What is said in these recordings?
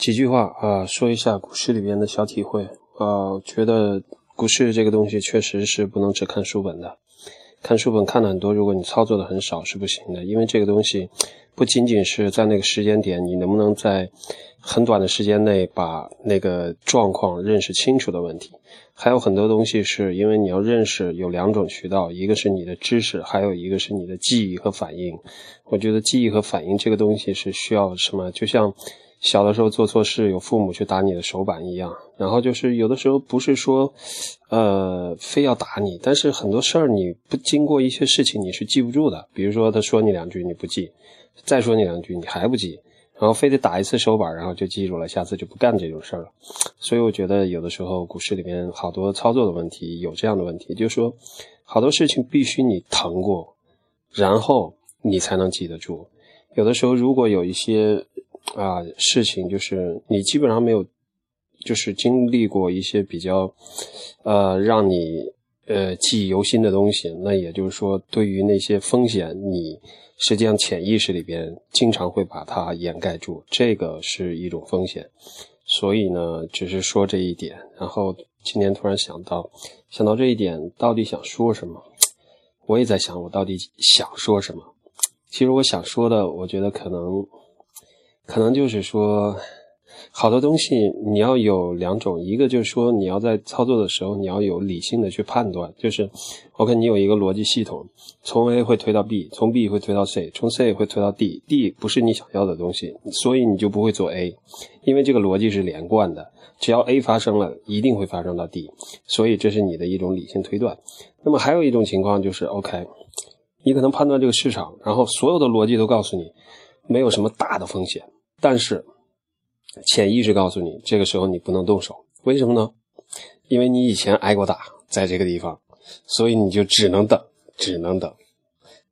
几句话啊，说一下股市里边的小体会啊。觉得股市这个东西确实是不能只看书本的，看书本看的很多，如果你操作的很少是不行的。因为这个东西不仅仅是在那个时间点，你能不能在很短的时间内把那个状况认识清楚的问题，还有很多东西是因为你要认识有两种渠道，一个是你的知识，还有一个是你的记忆和反应。我觉得记忆和反应这个东西是需要什么？就像。小的时候做错事，有父母去打你的手板一样。然后就是有的时候不是说，呃，非要打你，但是很多事儿你不经过一些事情你是记不住的。比如说他说你两句你不记，再说你两句你还不记，然后非得打一次手板，然后就记住了，下次就不干这种事儿了。所以我觉得有的时候股市里面好多操作的问题有这样的问题，就是说好多事情必须你疼过，然后你才能记得住。有的时候如果有一些。啊，事情就是你基本上没有，就是经历过一些比较，呃，让你呃记忆犹新的东西。那也就是说，对于那些风险，你实际上潜意识里边经常会把它掩盖住，这个是一种风险。所以呢，只是说这一点。然后今天突然想到，想到这一点，到底想说什么？我也在想，我到底想说什么？其实我想说的，我觉得可能。可能就是说，好多东西你要有两种，一个就是说你要在操作的时候，你要有理性的去判断，就是，OK，你有一个逻辑系统，从 A 会推到 B，从 B 会推到 C，从 C 会推到 D，D 不是你想要的东西，所以你就不会做 A，因为这个逻辑是连贯的，只要 A 发生了，一定会发生到 D，所以这是你的一种理性推断。那么还有一种情况就是 OK，你可能判断这个市场，然后所有的逻辑都告诉你没有什么大的风险。但是，潜意识告诉你，这个时候你不能动手，为什么呢？因为你以前挨过打，在这个地方，所以你就只能等，只能等。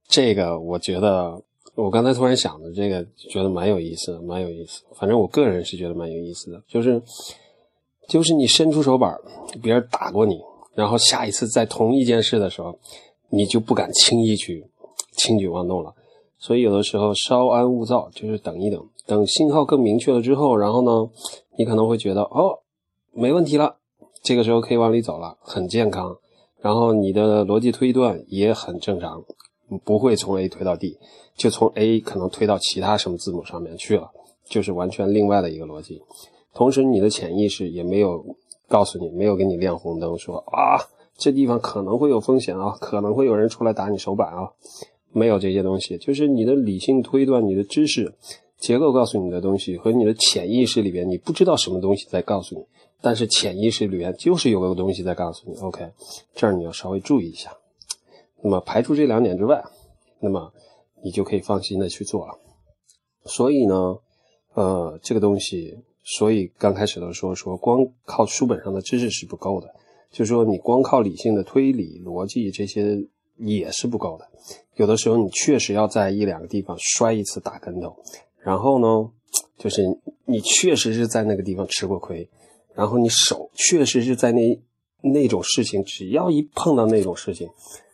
这个我觉得，我刚才突然想的，这个觉得蛮有意思的，蛮有意思。反正我个人是觉得蛮有意思的，就是，就是你伸出手板，别人打过你，然后下一次在同一件事的时候，你就不敢轻易去轻举妄动了。所以有的时候稍安勿躁，就是等一等，等信号更明确了之后，然后呢，你可能会觉得哦，没问题了，这个时候可以往里走了，很健康，然后你的逻辑推断也很正常，不会从 A 推到 D，就从 A 可能推到其他什么字母上面去了，就是完全另外的一个逻辑。同时，你的潜意识也没有告诉你，没有给你亮红灯，说啊，这地方可能会有风险啊，可能会有人出来打你手板啊。没有这些东西，就是你的理性推断、你的知识结构告诉你的东西和你的潜意识里边，你不知道什么东西在告诉你，但是潜意识里边就是有个东西在告诉你。OK，这儿你要稍微注意一下。那么排除这两点之外，那么你就可以放心的去做了。所以呢，呃，这个东西，所以刚开始的时候说光靠书本上的知识是不够的，就是说你光靠理性的推理、逻辑这些。也是不够的，有的时候你确实要在一两个地方摔一次大跟头，然后呢，就是你确实是在那个地方吃过亏，然后你手确实是在那那种事情，只要一碰到那种事情，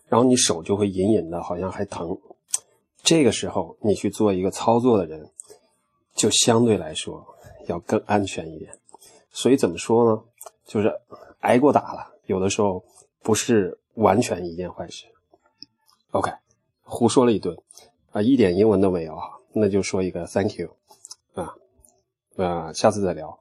然后你手就会隐隐的好像还疼，这个时候你去做一个操作的人，就相对来说要更安全一点。所以怎么说呢？就是挨过打了，有的时候不是完全一件坏事。OK，胡说了一顿，啊，一点英文都没有哈，那就说一个 Thank you，啊，啊，下次再聊。